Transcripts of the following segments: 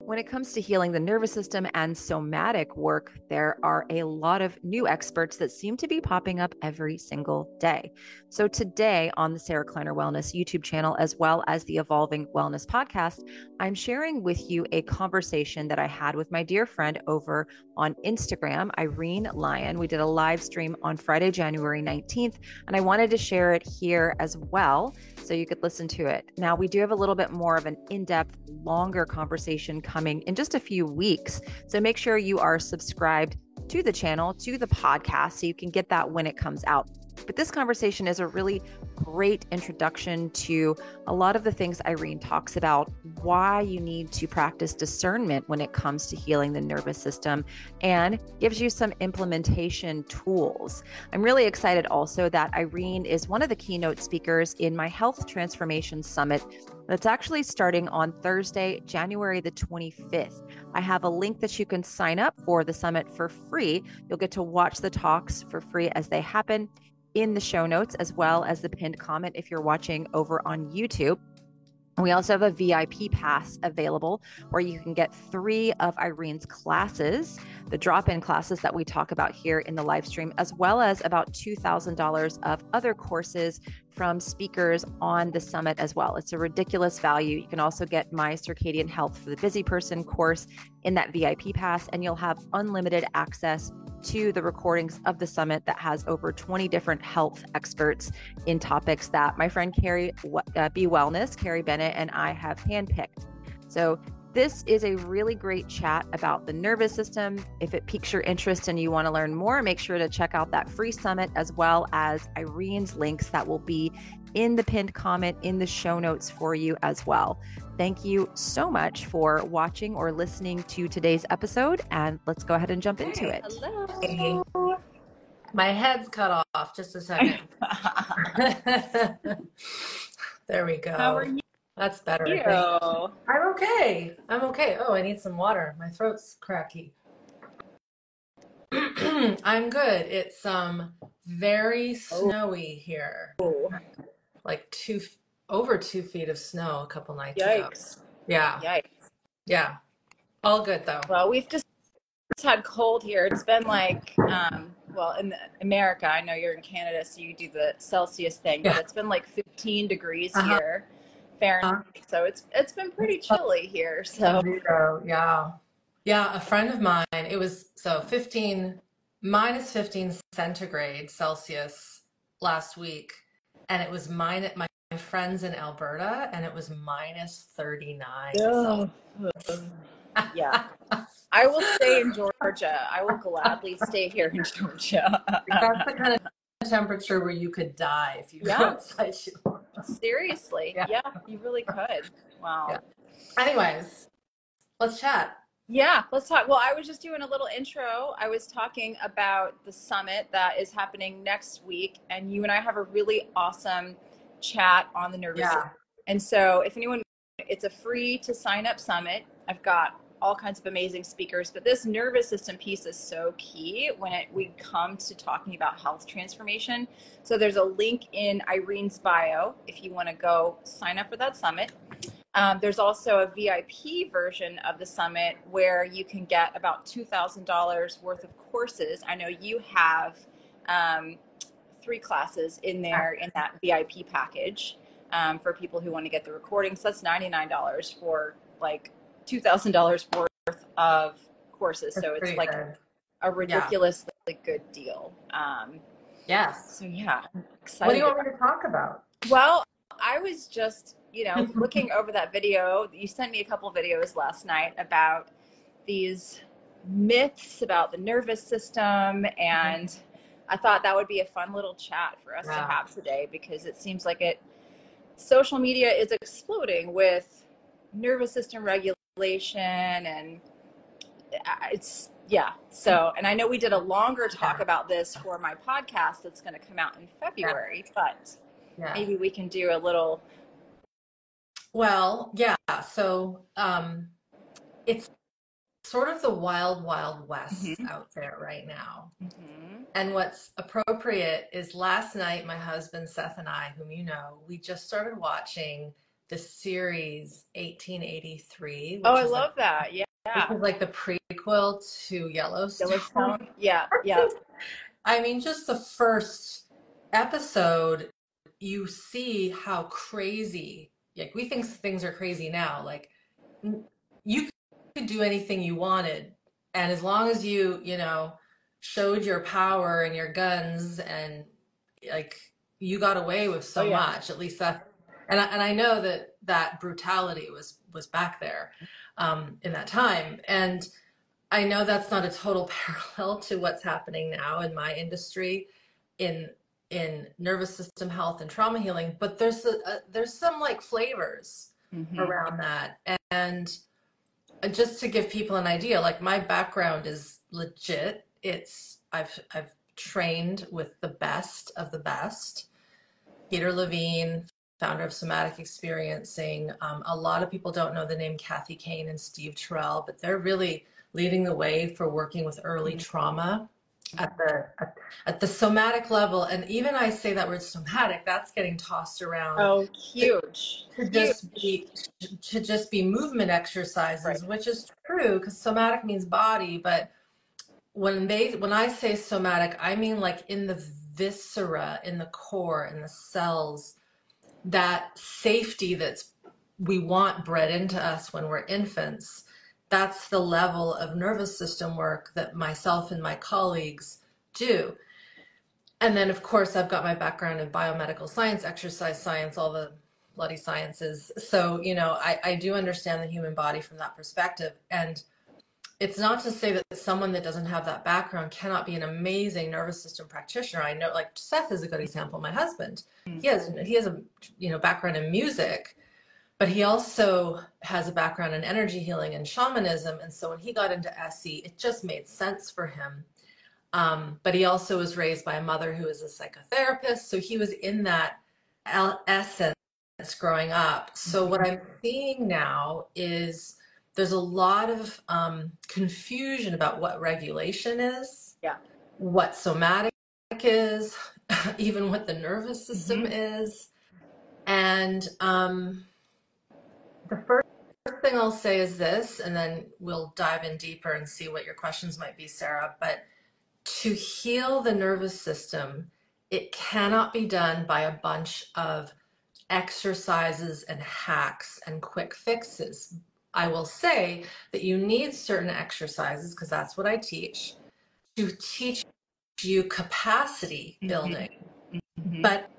When it comes to healing the nervous system and somatic work, there are a lot of new experts that seem to be popping up every single day. So, today on the Sarah Kleiner Wellness YouTube channel, as well as the Evolving Wellness podcast, I'm sharing with you a conversation that I had with my dear friend over on Instagram, Irene Lyon. We did a live stream on Friday, January 19th, and I wanted to share it here as well so you could listen to it. Now, we do have a little bit more of an in depth, longer conversation coming in just a few weeks. So make sure you are subscribed to the channel, to the podcast, so you can get that when it comes out. But this conversation is a really great introduction to a lot of the things Irene talks about why you need to practice discernment when it comes to healing the nervous system and gives you some implementation tools. I'm really excited also that Irene is one of the keynote speakers in my Health Transformation Summit that's actually starting on Thursday, January the 25th. I have a link that you can sign up for the summit for free. You'll get to watch the talks for free as they happen in the show notes, as well as the pinned comment if you're watching over on YouTube. We also have a VIP pass available where you can get three of Irene's classes, the drop in classes that we talk about here in the live stream, as well as about $2,000 of other courses from speakers on the summit as well. It's a ridiculous value. You can also get my circadian health for the busy person course in that VIP pass, and you'll have unlimited access to the recordings of the summit that has over 20 different health experts in topics that my friend Carrie uh, Be Wellness, Carrie Bennett, and I have handpicked. So this is a really great chat about the nervous system. If it piques your interest and you want to learn more, make sure to check out that free summit as well as Irene's links that will be in the pinned comment in the show notes for you as well. Thank you so much for watching or listening to today's episode, and let's go ahead and jump into it. Hello. My head's cut off. Just a second. there we go. How are you? That's better. I'm okay. I'm okay. Oh, I need some water. My throat's cracky. I'm good. It's um very oh. snowy here. Oh. Like two over two feet of snow a couple nights Yikes. ago. Yeah. Yikes. Yeah. All good though. Well, we've just had cold here. It's been like um well in America, I know you're in Canada, so you do the Celsius thing, but it's been like 15 degrees uh-huh. here Fahrenheit. So it's it's been pretty chilly here. So yeah. Yeah, a friend of mine, it was so 15 minus 15 centigrade Celsius last week and it was mine my friends in Alberta and it was minus 39. Oh. yeah. I will stay in Georgia. I will gladly stay here in Georgia. That's the kind of temperature where you could die if you yeah. outside. Seriously. Yeah. yeah. you really could. Wow. Yeah. Anyways, let's chat. Yeah, let's talk. Well, I was just doing a little intro. I was talking about the summit that is happening next week, and you and I have a really awesome chat on the nervous yeah. system. And so, if anyone, it's a free to sign up summit. I've got all kinds of amazing speakers, but this nervous system piece is so key when it, we come to talking about health transformation. So there's a link in Irene's bio if you want to go sign up for that summit. Um, there's also a VIP version of the summit where you can get about $2,000 worth of courses. I know you have um, three classes in there in that VIP package um, for people who want to get the recordings. So that's $99 for like $2,000 worth of courses. That's so it's like good. a ridiculously yeah. good deal. Um, yes. So yeah, excited. What do you want me to talk about? Well, I was just, you know, looking over that video. You sent me a couple videos last night about these myths about the nervous system and mm-hmm. I thought that would be a fun little chat for us to have today because it seems like it social media is exploding with nervous system regulation and it's yeah so and i know we did a longer talk about this for my podcast that's going to come out in february but yeah. maybe we can do a little well yeah so um it's sort of the wild wild west mm-hmm. out there right now mm-hmm. and what's appropriate is last night my husband seth and i whom you know we just started watching the series 1883. Oh, I love like, that. Yeah. Is like the prequel to Yellowstone. Yellowstone. Yeah, yeah. I mean, just the first episode, you see how crazy. Like we think things are crazy now. Like you could do anything you wanted, and as long as you, you know, showed your power and your guns, and like you got away with so oh, yeah. much. At least that, and I, and I know that that brutality was was back there um, in that time, and I know that's not a total parallel to what's happening now in my industry, in in nervous system health and trauma healing, but there's a, a, there's some like flavors mm-hmm. around that, and just to give people an idea, like my background is legit. It's I've I've trained with the best of the best. Peter Levine, founder of Somatic Experiencing. Um, a lot of people don't know the name Kathy Kain and Steve Terrell, but they're really leading the way for working with early mm-hmm. trauma at the at, at, the somatic level and even i say that word somatic that's getting tossed around oh huge to, to just be to just be movement exercises right. which is true because somatic means body but when they when i say somatic i mean like in the viscera in the core in the cells that safety that's we want bred into us when we're infants that's the level of nervous system work that myself and my colleagues do. And then, of course, I've got my background in biomedical science, exercise science, all the bloody sciences. So, you know, I, I do understand the human body from that perspective. And it's not to say that someone that doesn't have that background cannot be an amazing nervous system practitioner. I know, like Seth is a good example. My husband, he has he has a you know background in music, but he also has a background in energy healing and shamanism. And so when he got into SE, it just made sense for him. Um, but he also was raised by a mother who is a psychotherapist. So he was in that essence growing up. So what I'm seeing now is there's a lot of um, confusion about what regulation is, yeah, what somatic is, even what the nervous system mm-hmm. is. And um, the first thing I'll say is this, and then we'll dive in deeper and see what your questions might be, Sarah. But to heal the nervous system, it cannot be done by a bunch of exercises and hacks and quick fixes. I will say that you need certain exercises, because that's what I teach, to teach you capacity mm-hmm. building. Mm-hmm. But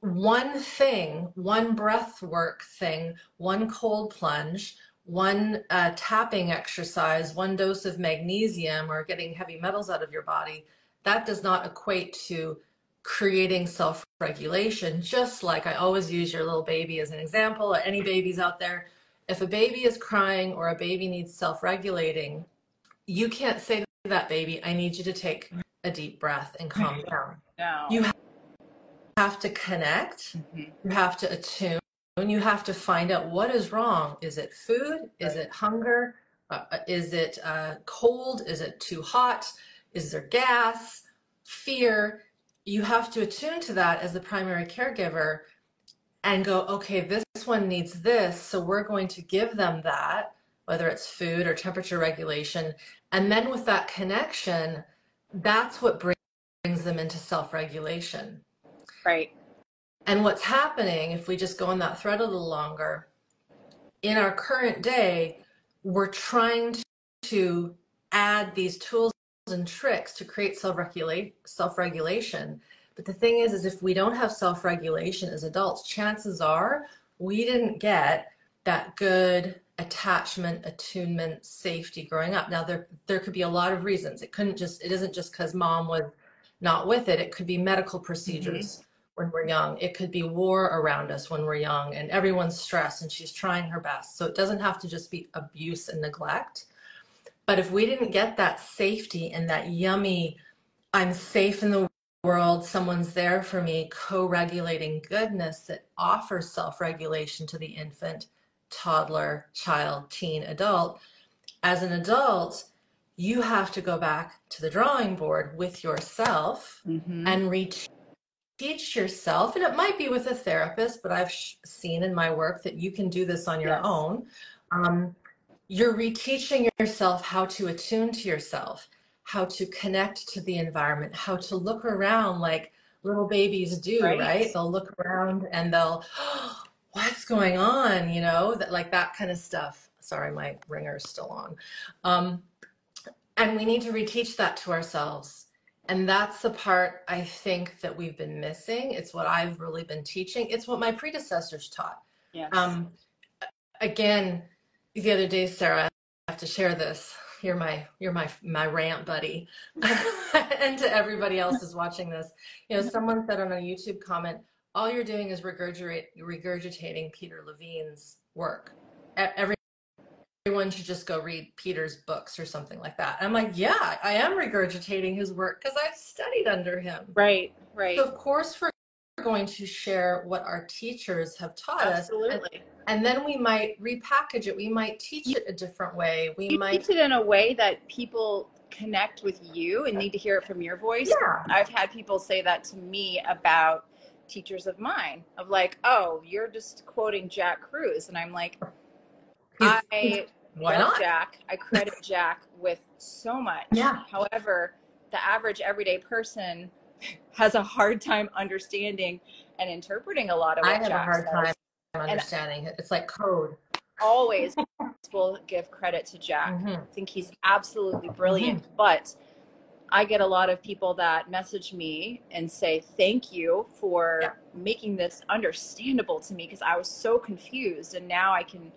one thing, one breath work thing, one cold plunge, one uh, tapping exercise, one dose of magnesium or getting heavy metals out of your body, that does not equate to creating self regulation. Just like I always use your little baby as an example, or any babies out there. If a baby is crying or a baby needs self regulating, you can't say to that baby, I need you to take a deep breath and calm down. No. You have to connect, mm-hmm. you have to attune, and you have to find out what is wrong. Is it food? Is right. it hunger? Uh, uh, is it uh, cold? Is it too hot? Is there gas? Fear? You have to attune to that as the primary caregiver and go, okay, this one needs this. So we're going to give them that, whether it's food or temperature regulation. And then with that connection, that's what brings them into self regulation. Right. And what's happening, if we just go on that thread a little longer, in our current day, we're trying to add these tools and tricks to create self-regulate self-regulation. But the thing is, is if we don't have self-regulation as adults, chances are we didn't get that good attachment, attunement, safety growing up. Now there there could be a lot of reasons. It couldn't just it isn't just because mom was not with it. It could be medical procedures. Mm-hmm when we're young. It could be war around us when we're young and everyone's stressed and she's trying her best. So it doesn't have to just be abuse and neglect. But if we didn't get that safety and that yummy, I'm safe in the world, someone's there for me, co regulating goodness that offers self regulation to the infant, toddler, child, teen, adult, as an adult, you have to go back to the drawing board with yourself mm-hmm. and reach teach yourself, and it might be with a therapist, but I've sh- seen in my work that you can do this on your Yes. own. Um, you're reteaching yourself how to attune to yourself, how to connect to the environment, how to look around like little babies do, Right. right? They'll look around and they'll, what's going on? You know, that like that kind of stuff. Sorry, my ringer's still on. Um, and we need to reteach that to ourselves. And that's the part I think that we've been missing. It's what I've really been teaching. It's what my predecessors taught. Yes. Um, again, the other day, Sarah, I have to share this. You're my you're my my rant buddy, and to everybody else who's watching this, you know, someone said on a YouTube comment, "All you're doing is regurgitate, regurgitating Peter Levine's work. Everyone should just go read Peter's books or something like that." I'm like, "Yeah, I am regurgitating his work because I've studied under him." right. Right. So of course we're going to share what our teachers have taught us, Absolutely. And then we might repackage it we might teach it a different way we You might teach it in a way that people connect with you and need to hear it from your voice. yeah I've had people say that to me about teachers of mine of like, oh, you're just quoting Jack Kruse. And I'm like, I why not Jack. I credit Jack with so much. Yeah. However, the average everyday person has a hard time understanding and interpreting a lot of what i have Jack a hard says. time understanding it it's like code Always will give credit to Jack. Mhm. I think he's absolutely brilliant. But I get a lot of people that message me and say, Thank you for Yeah. making this understandable to me because I was so confused. And now I can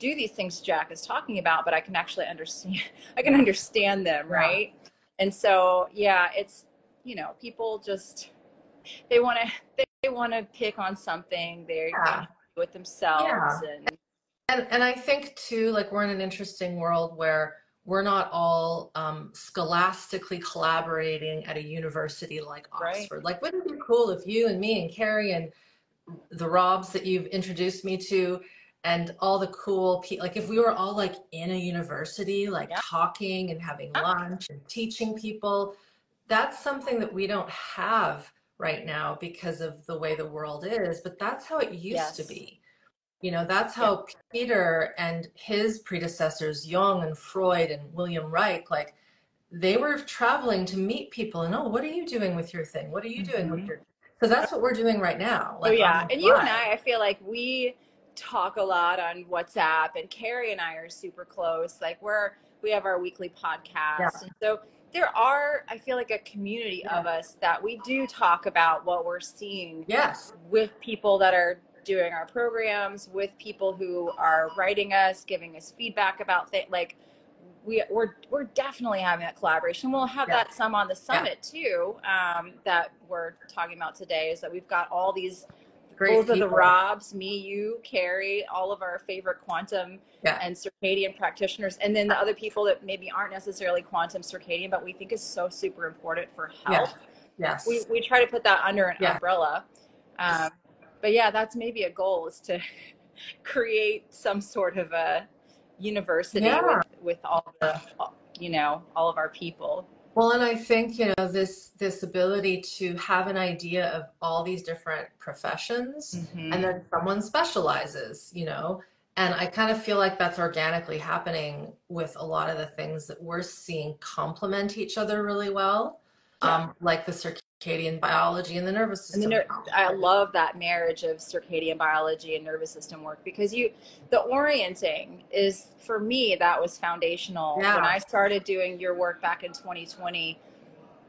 do these things Jack is talking about, but I can actually understand, I can understand them, Yeah. right? And so, yeah, it's, you know, people just, they want to, they, they want to pick on something. They're Yeah. With themselves. Yeah. And and and i think too like we're in an interesting world where we're not all um, scholastically collaborating at a university like Right. Oxford. Like, wouldn't it be cool if you and me and Carrie and the Robs that you've introduced me to and all the cool people, like if we were all like in a university, like Yeah. talking and having lunch and teaching people, that's something that we don't have right now because of the way the world is, but that's how it used to be. You know, that's how Peter and his predecessors, Jung and Freud and William Reich, like they were traveling to meet people and oh, what are you doing with your thing? What are you doing with Mhm. your so that's what we're doing right now. oh yeah, and you and. I, I feel like we talk a lot on WhatsApp, and Carrie and I are super close. Like we're we have our weekly podcast, Yeah. and so there are I feel like a community of us that we do talk about what we're seeing Yes. with people that are doing our programs, with people who are writing us, giving us feedback about things like. We, we're we're definitely having that collaboration. We'll have Yeah. that some on the summit too. Um, that we're talking about today is that we've got all these Great both of the. Robs, me, you, Carrie, all of our favorite quantum Yeah. and circadian practitioners, and then the other people that maybe aren't necessarily quantum circadian, but we think is so super important for Yeah. health. Yes. We we try to put that under an Yeah. umbrella. Um, but yeah, that's maybe a goal is to create some sort of a university Yeah. with, with all the you know all of our people. Well, and I think, you know, this this ability to have an idea of all these different professions Mhm. and then someone specializes, you know. And I kind of feel like that's organically happening with a lot of the things that we're seeing complement each other really well. Um, like the circadian biology and the nervous And system. the ner- I love that marriage of circadian biology and nervous system work because you, the orienting is for me that was foundational Yeah. when I started doing your work back in 2020.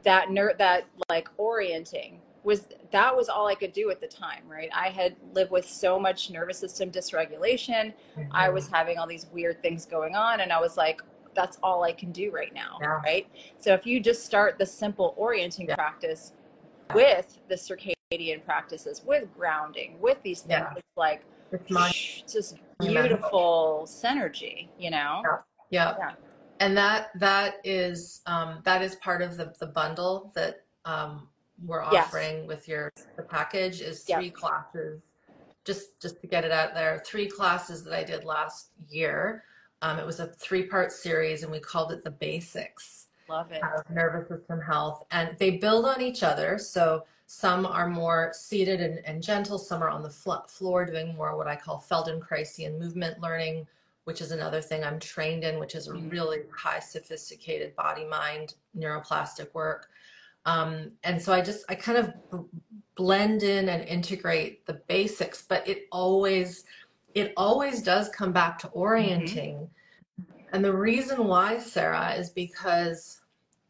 That ner- that like orienting was that was all I could do at the time, right? I had lived with so much nervous system dysregulation. I Mhm. was having all these weird things going on, and I was like, that's all I can do right now, Yeah. right? So if you just start the simple orienting Yeah. practice with the circadian practices, with grounding, with these things, Yeah. it's like It's my just beautiful synergy, you know? Yeah. Yeah. And that that is um, that is part of the the bundle that um, we're Yes. offering with your the package is three classes. Just just to get it out there, three classes that I did last year. Um, it was a three part series, and we called it the basics Love it. of nervous system health, and they build on each other. So Some are more seated and, and gentle. Some are on the floor doing more what I call Feldenkraisian movement learning, which is another thing I'm trained in, which is a mm-hmm. really high sophisticated body mind neuroplastic work. Um, and so I just, I kind of blend in and integrate the basics, but it always, it always does come back to orienting. Mm-hmm. And the reason why, Sarah, is because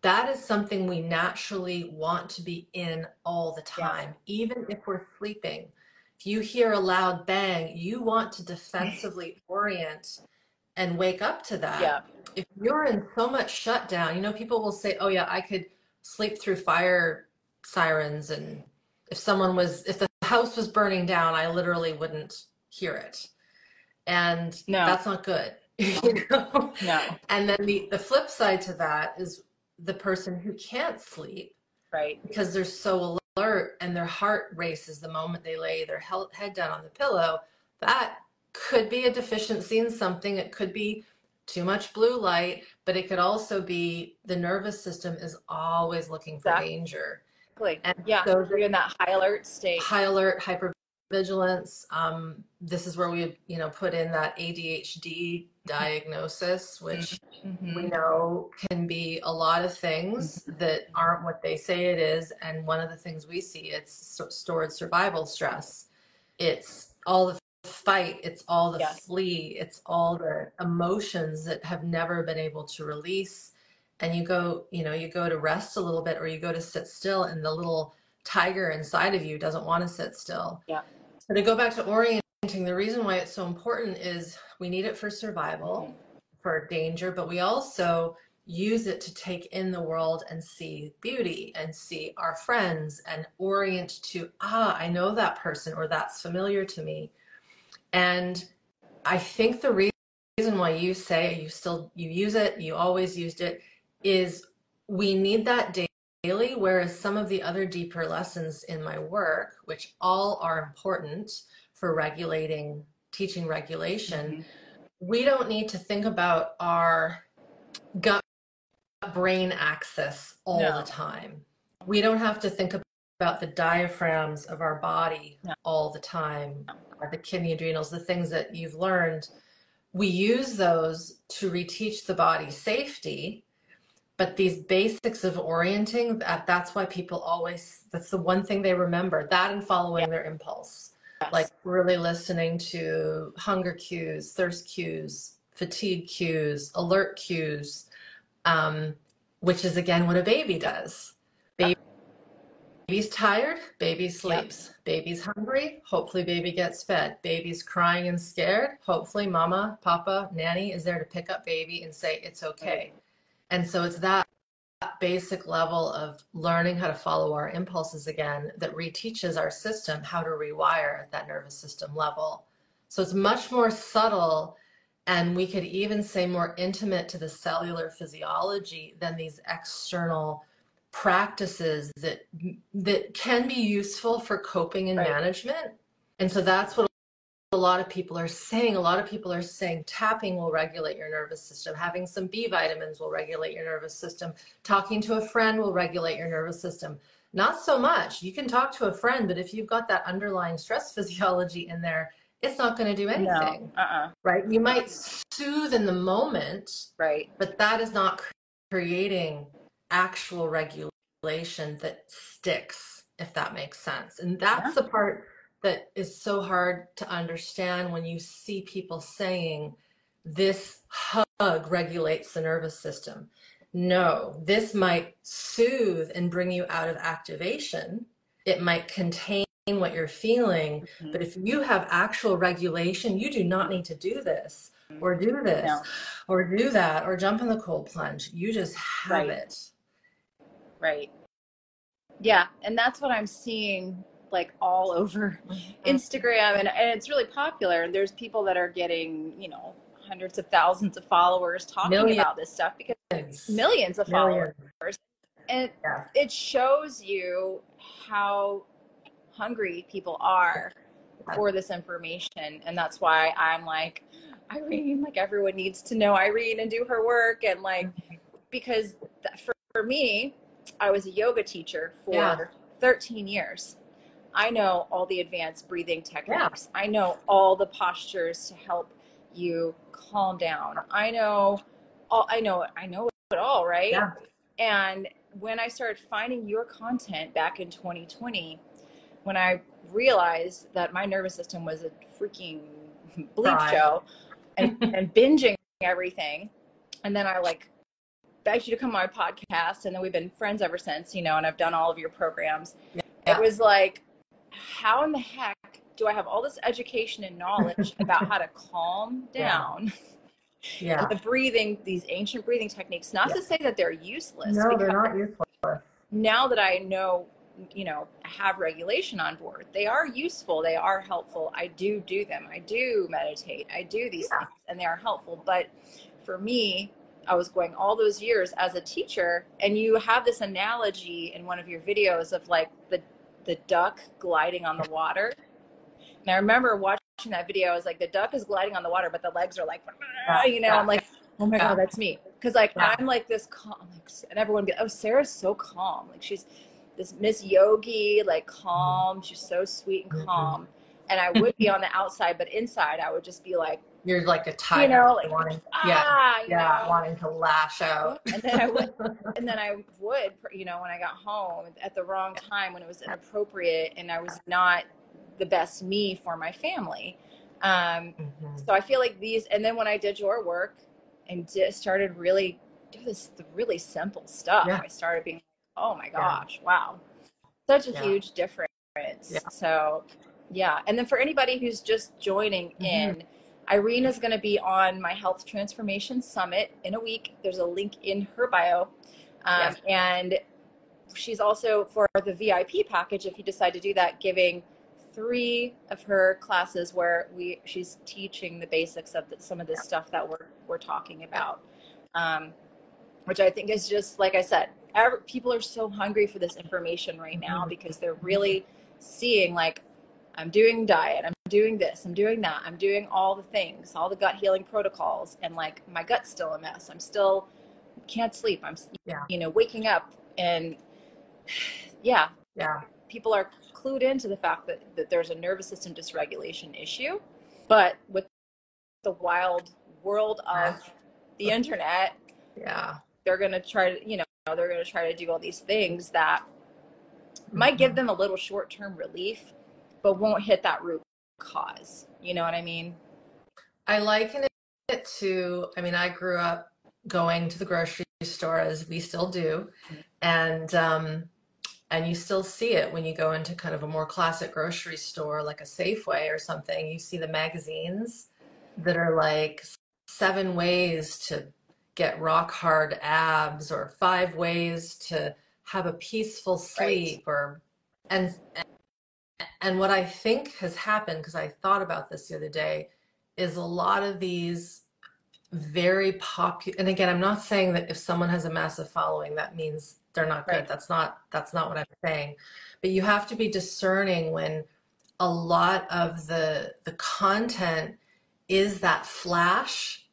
that is something we naturally want to be in all the time, yes. even if we're sleeping. If you hear a loud bang, you want to defensively orient and wake up to that. Yeah. If you're in so much shutdown, you know, people will say, oh, yeah, I could sleep through fire sirens. And if someone was, if the house was burning down, I literally wouldn't hear it. And no. that's not good. you know? No. And then the, the flip side to that is the person who can't sleep. Right. Because they're so alert and their heart races the moment they lay their head down on the pillow. That could be a deficiency in something. It could be too much blue light, but it could also be the nervous system is always looking for exactly. danger. And yeah, so you're in that high alert state. High alert, hypervigilance. Um, this is where we, you know, put in that ADHD diagnosis, which mm-hmm. we know can be a lot of things mm-hmm. that aren't what they say it is. And one of the things we see, it's stored survival stress. It's all the fight, it's all the yes. flee, it's all the emotions that have never been able to release. And you go, you know, you go to rest a little bit or you go to sit still and the little tiger inside of you doesn't want to sit still. Yeah. To go back to orienting, the reason why it's so important is we need it for survival, for danger, but we also use it to take in the world and see beauty and see our friends and orient to, ah, I know that person or that's familiar to me. And I think the reason why you say you still you use it, you always used it, is we need that daily. Whereas some of the other deeper lessons in my work, which all are important for regulating, teaching regulation, mm-hmm. we don't need to think about our gut brain axis all no. the time. We don't have to think about the diaphragms of our body no. all the time the kidney adrenals, the things that you've learned, we use those to reteach the body safety. But these basics of orienting, that, that's why people always, that's the one thing they remember that and following yeah. their impulse. Yes. Like really listening to hunger cues, thirst cues, fatigue cues, alert cues, um, which is again what a baby does. Baby Baby's tired, baby sleeps. Yep. Baby's hungry, hopefully baby gets fed. Baby's crying and scared, hopefully mama, papa, nanny is there to pick up baby and say it's okay. And so it's that basic level of learning how to follow our impulses again that reteaches our system how to rewire at that nervous system level. So it's much more subtle and we could even say more intimate to the cellular physiology than these external practices that that can be useful for coping and right. management. And so that's what a lot of people are saying. A lot of people are saying tapping will regulate your nervous system, having some B vitamins will regulate your nervous system, talking to a friend will regulate your nervous system. Not so much. You can talk to a friend, but if you've got that underlying stress physiology in there, it's not going to do anything. No. Uh-uh. Right? You might soothe in the moment, right? But that is not creating actual regulation that sticks, if that makes sense. And that's yeah. the part that is so hard to understand when you see people saying this hug regulates the nervous system. No, this might soothe and bring you out of activation. It might contain what you're feeling. Mm-hmm. But if you have actual regulation, you do not need to do this or do this no. or do that or jump in the cold plunge. You just have right. it. Right. Yeah. And that's what I'm seeing like all over mm-hmm. Instagram and, and it's really popular. And there's people that are getting, you know, hundreds of thousands of followers talking millions. about this stuff because millions of millions. followers. And yeah. it shows you how hungry people are for this information. And that's why I'm like, Irene, like everyone needs to know Irene and do her work. And like, mm-hmm. because for, for me, I was a yoga teacher for yeah. 13 years. I know all the advanced breathing techniques. Yeah. I know all the postures to help you calm down. I know all I know I know it all, right? Yeah. And when I started finding your content back in 2020, when I realized that my nervous system was a freaking bleep show and, and binging everything, and then I like begged you to come on my podcast, and then we've been friends ever since, you know, and I've done all of your programs. Yeah. It was like, how in the heck do I have all this education and knowledge about how to calm down? Yeah. yeah. the breathing, these ancient breathing techniques, not yeah. to say that they're useless. No, they're not useless. Now that I know, you know, have regulation on board, they are useful. They are helpful. I do do them. I do meditate. I do these yeah. things and they are helpful. But for me, I was going all those years as a teacher, and you have this analogy in one of your videos of like the the duck gliding on the water. And I remember watching that video. I was like, the duck is gliding on the water, but the legs are like, you know. I'm like, oh my god, that's me. Because like I'm like this calm, like, and everyone be, oh, Sarah's so calm. Like she's this Miss Yogi, like calm. She's so sweet and mm-hmm. calm. And I would be on the outside, but inside I would just be like you're like a tiger, you know, like wanting, ah, yeah, yeah, know? wanting to lash out. And then I would, and then I would, you know, when I got home at the wrong time when it was inappropriate and I was not the best me for my family. Um, mm-hmm. So I feel like these, and then when I did your work and just started really do this really simple stuff, yeah. I started being, oh my gosh, yeah. wow, such a yeah. huge difference. So yeah, and then for anybody who's just joining mm-hmm. in Irene is going to be on my Health Transformation Summit in a week. There's a link in her bio. Um, yes. And she's also, for the VIP package, if you decide to do that, giving three of her classes where we she's teaching the basics of the, some of the stuff that we're, we're talking about. Um, which I think is just, like I said, people are so hungry for this information right now mm-hmm. because they're really seeing like, I'm doing diet, I'm doing this, I'm doing that, I'm doing all the things, all the gut healing protocols, and like my gut's still a mess. I'm still can't sleep. I'm yeah. you know waking up and yeah, yeah. People are clued into the fact that, that there's a nervous system dysregulation issue, but with the wild world of the internet, yeah, they're gonna try to you know they're gonna try to do all these things that might give mm-hmm. them a little short term relief but won't hit that root cause. You know what I mean? I liken it to, I mean, I grew up going to the grocery store as we still do. And, um, and you still see it when you go into kind of a more classic grocery store like a Safeway or something. You see the magazines that are like seven ways to get rock hard abs or five ways to have a peaceful sleep right. or and and what I think has happened, because I thought about this the other day, is a lot of these very popular and again i'm not saying that if someone has a massive following that means they're not good right. that's not that's not what i'm saying. But you have to be discerning when a lot of the the content is that flash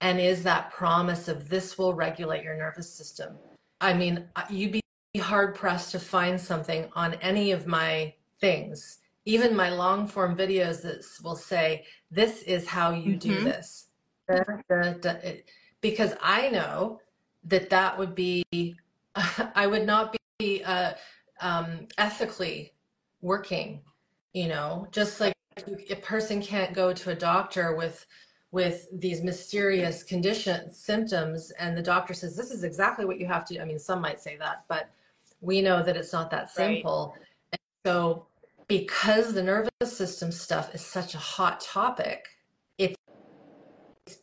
and is that promise of this will regulate your nervous system. I mean you'd be hard pressed to find something on any of my things. Even my long form videos that will say, this is how you mm-hmm. do this. Da, da, da, because I know that that would be, I would not be uh, um, ethically working, you know, just like a person can't go to a doctor with with these mysterious conditions symptoms and the doctor says this is exactly what you have to do. i mean some might say that but we know that it's not that simple right. so because the nervous system stuff is such a hot topic, it's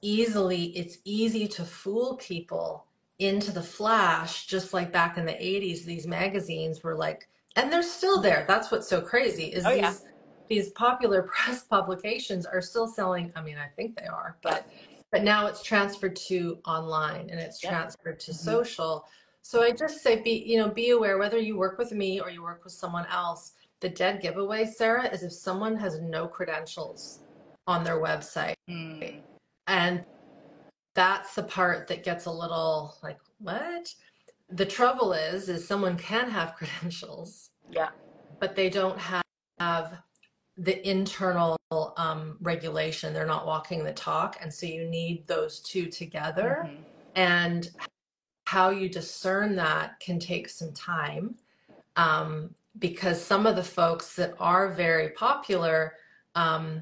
easily it's easy to fool people into the flash, just like back in the 80s, these magazines were like, and they're still there. That's what's so crazy is oh, these yeah. these popular press publications are still selling. I mean, I think they are, but but now it's transferred to online and it's transferred to mm-hmm. social. So I just say be, you know, be aware whether you work with me or you work with someone else the dead giveaway, Sarah, is if someone has no credentials on their website. Mm. And that's the part that gets a little like, what? The trouble is, is someone can have credentials Yeah. But they don't have, have the internal um, regulation. They're not walking the talk. And so you need those two together. Mhm. And how you discern that can take some time um, because some of the folks that are very popular, um,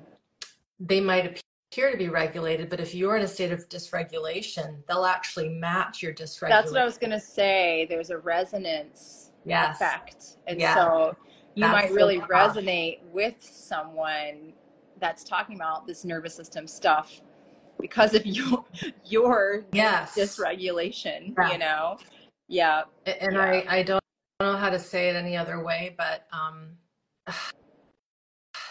they might appear to be regulated, but if you're in a state of dysregulation, they'll actually match your dysregulation. That's what I was gonna say. There's a resonance Yes. effect, and Yeah. so you That's might really tough. resonate with someone that's talking about this nervous system stuff because of your your Yes. dysregulation. Yeah. You know, yeah, and Yeah. I, I don't know how to say it any other way, but um,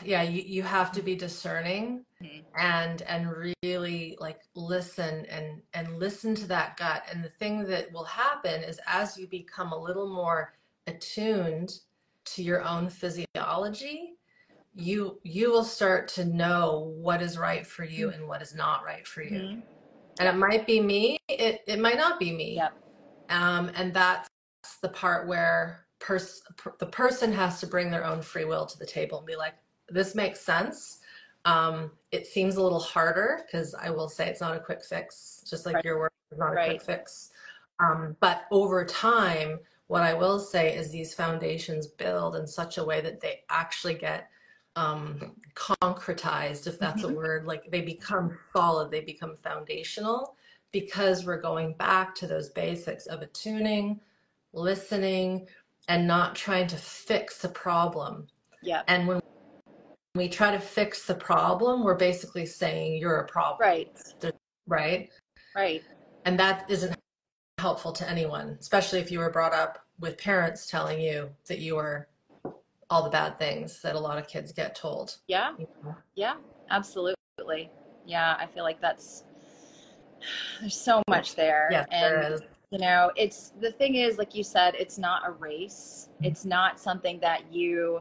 yeah, you, you have to be discerning Mhm. and and really like listen and and listen to that gut. And the thing that will happen is as you become a little more attuned to your own physiology, you you will start to know what is right for you and what is not right for you. Mhm. And it might be me, it, it might not be me. Yep. Um, and that's the part where pers- per- the person has to bring their own free will to the table and be like, this makes sense. Um, it seems a little harder because I will say it's not a quick fix, just like Right. your work is not a Right. quick fix. Um, but over time, what I will say is these foundations build in such a way that they actually get um, concretized, if that's a Mhm. word, like they become solid, they become foundational because we're going back to those basics of attuning, listening, and not trying to fix a problem. yeah, And when we try to fix the problem, we're basically saying you're a problem, right, right? right, And that isn't helpful to anyone, especially if you were brought up with parents telling you that you were all the bad things that a lot of kids get told. yeah. you know? Yeah, absolutely. Yeah, I feel like that's there's so much there. Yes, and there is. You know, it's the thing is, like you said, it's not a race. Mm-hmm. It's not something that you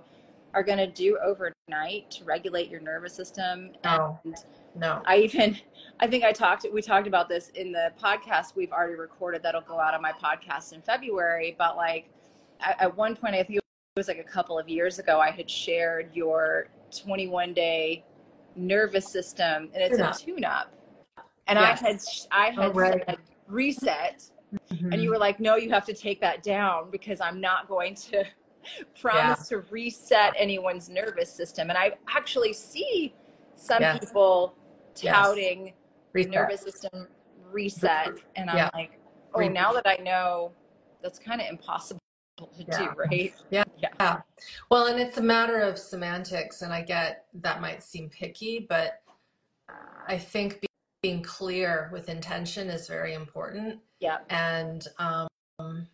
are going to do overnight to regulate your nervous system. No. And No. I even, I think I talked, we talked about this in the podcast we've already recorded that'll go out on my podcast in February. But like at, one point, I think it was like a couple of years ago, I had shared your 21 day nervous system and it's Tune-up. a tune up. And Yes. I had, I had Oh, right. said reset Mhm. and you were like, no, you have to take that down because I'm not going to promise to reset anyone's nervous system. And I actually see some Yes. people Yes. touting Reset. nervous system reset. And I'm Yeah. like, oh, Reset. now that I know, that's kind of impossible to Yeah. do, right? Yeah. Yeah. Yeah. Well, and it's a matter of semantics, and I get that might seem picky, but I think be- being clear with intention is very important. Yeah. And um,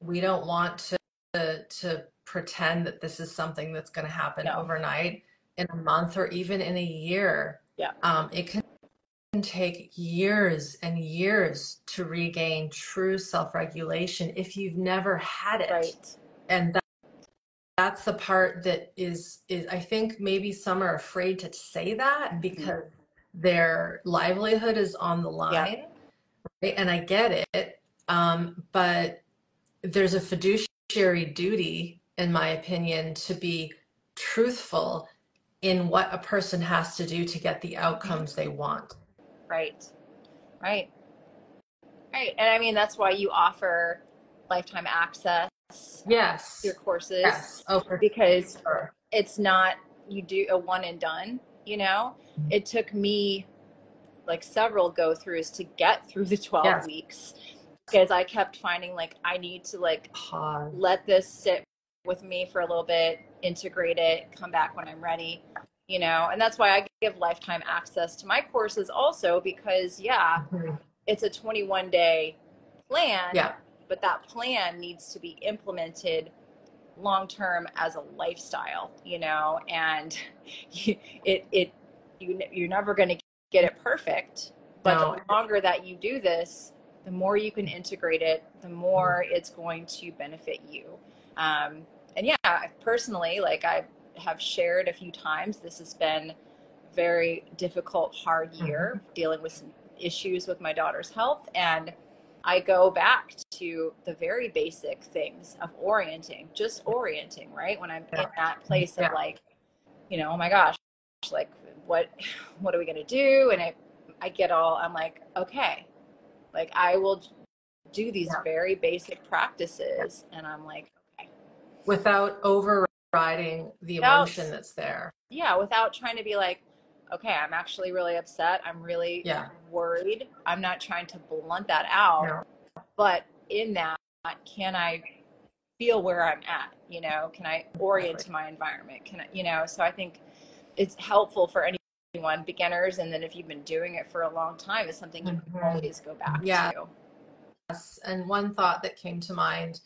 we don't want to, to to pretend that this is something that's going to happen No. overnight, in a month, or even in a year. Yeah. Um, it can take years and years to regain true self-regulation if you've never had it Right. and that, that's the part that is is i think maybe some are afraid to say that because their livelihood is on the line right? and i get it um, but there's a fiduciary duty in my opinion to be truthful in what a person has to do to get the outcomes they want Right. Right. Right. And I mean, that's why you offer lifetime access yes your courses yes oh because sure it's not you do a one and done you know it took me like several go throughs to get through the 12 Yes. weeks because i kept finding like i need to like Pause. let this sit with me for a little bit integrate it come back when i'm ready you know and that's why i give lifetime access to my courses also because yeah Mhm. it's a 21 day plan yeah but that plan needs to be implemented long term as a lifestyle you know and it it you you're never going to get it perfect but No. the longer that you do this the more you can integrate it the more it's going to benefit you um, and yeah personally like i have shared a few times this has been a very difficult hard year dealing with some issues with my daughter's health and I go back to the very basic things of orienting, just orienting, right? When I'm yeah. in that place yeah. of like, you know, oh my gosh, like what what are we gonna do? And I I get all I'm like, okay, like I will do these yeah. very basic practices, and I'm like, okay, without overriding the emotion that's there. Yeah, without trying to be like, okay, I'm actually really upset. I'm really yeah. worried. I'm not trying to blunt that out. No. But in that, can I feel where I'm at? You know, can I orient to my environment? Can I, you know, so I think it's helpful for anyone, beginners, and then if you've been doing it for a long time, it's something you mm-hmm. can always go back yeah. to. Yes. And one thought that came to mind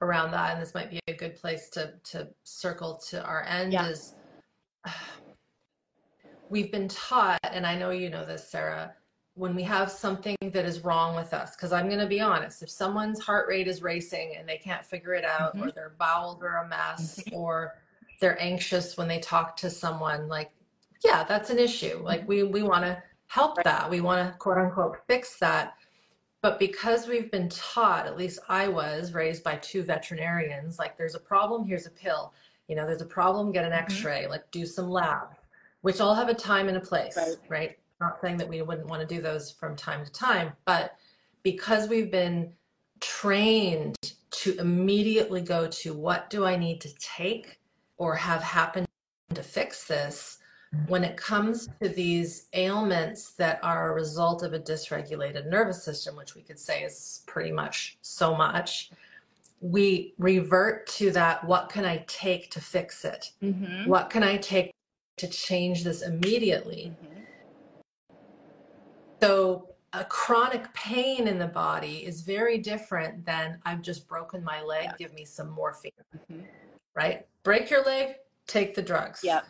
around that, and this might be a good place to to circle to our end yeah. is we've been taught, and I know you know this, Sarah, when we have something that is wrong with us, because I'm going to be honest, if someone's heart rate is racing and they can't figure it out, mm-hmm. or their bowels are a mess, or they're anxious when they talk to someone, like, yeah, that's an issue. Like, mm-hmm. we, we want to help that. We want to, quote unquote, fix that. But because we've been taught, at least I was raised by two veterinarians, like, there's a problem, here's a pill. You know, there's a problem, get an mm-hmm. x ray, like, do some lab which all have a time and a place, right. right? Not saying that we wouldn't want to do those from time to time, but because we've been trained to immediately go to what do I need to take or have happened to fix this, when it comes to these ailments that are a result of a dysregulated nervous system, which we could say is pretty much so much, we revert to that what can I take to fix it? Mm-hmm. What can I take to change this immediately. Mm-hmm. So, a chronic pain in the body is very different than I've just broken my leg, yeah. give me some morphine. Mm-hmm. Right? Break your leg, take the drugs. Yeah.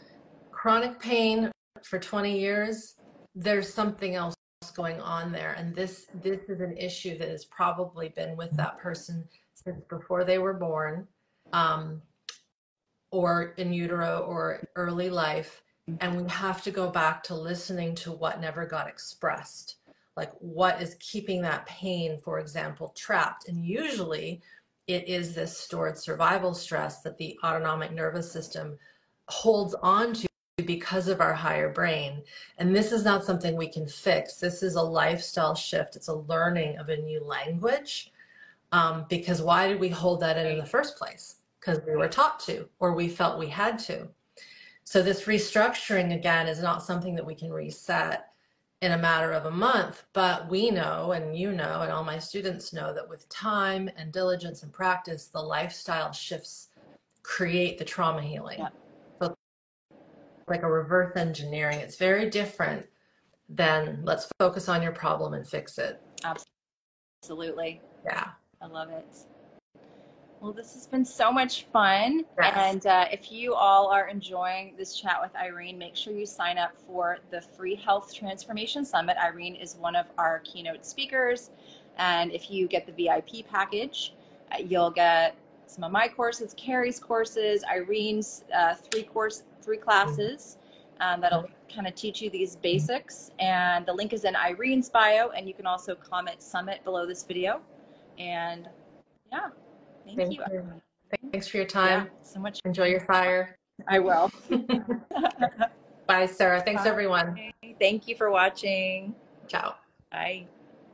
Chronic pain for 20 years, there's something else going on there and this this is an issue that has probably been with that person since before they were born um, or in utero or early life. And we have to go back to listening to what never got expressed. Like what is keeping that pain, for example, trapped. And usually it is this stored survival stress that the autonomic nervous system holds on to because of our higher brain. And this is not something we can fix. This is a lifestyle shift. It's a learning of a new language. Um, because why did we hold that in in the first place? because we were taught to or we felt we had to. So this restructuring again is not something that we can reset in a matter of a month, but we know and you know and all my students know that with time and diligence and practice, the lifestyle shifts create the trauma healing. Yeah. So like a reverse engineering, it's very different than let's focus on your problem and fix it. Absolutely. Yeah. I love it. Well, this has been so much fun. Yes. And uh, if you all are enjoying this chat with Irene, make sure you sign up for the Free Health Transformation Summit. Irene is one of our keynote speakers. And if you get the VIP package, uh, you'll get some of my courses, Carrie's courses, Irene's uh, three course, three classes. Um, that'll kind of teach you these basics. And the link is in Irene's bio, and you can also comment summit below this video. And yeah, Thank, Thank you. you. Thanks for your time. Yeah, so much. Enjoy your fire. I will. Bye, Sarah. Thanks, Bye. everyone. Thank you for watching. Ciao. Bye.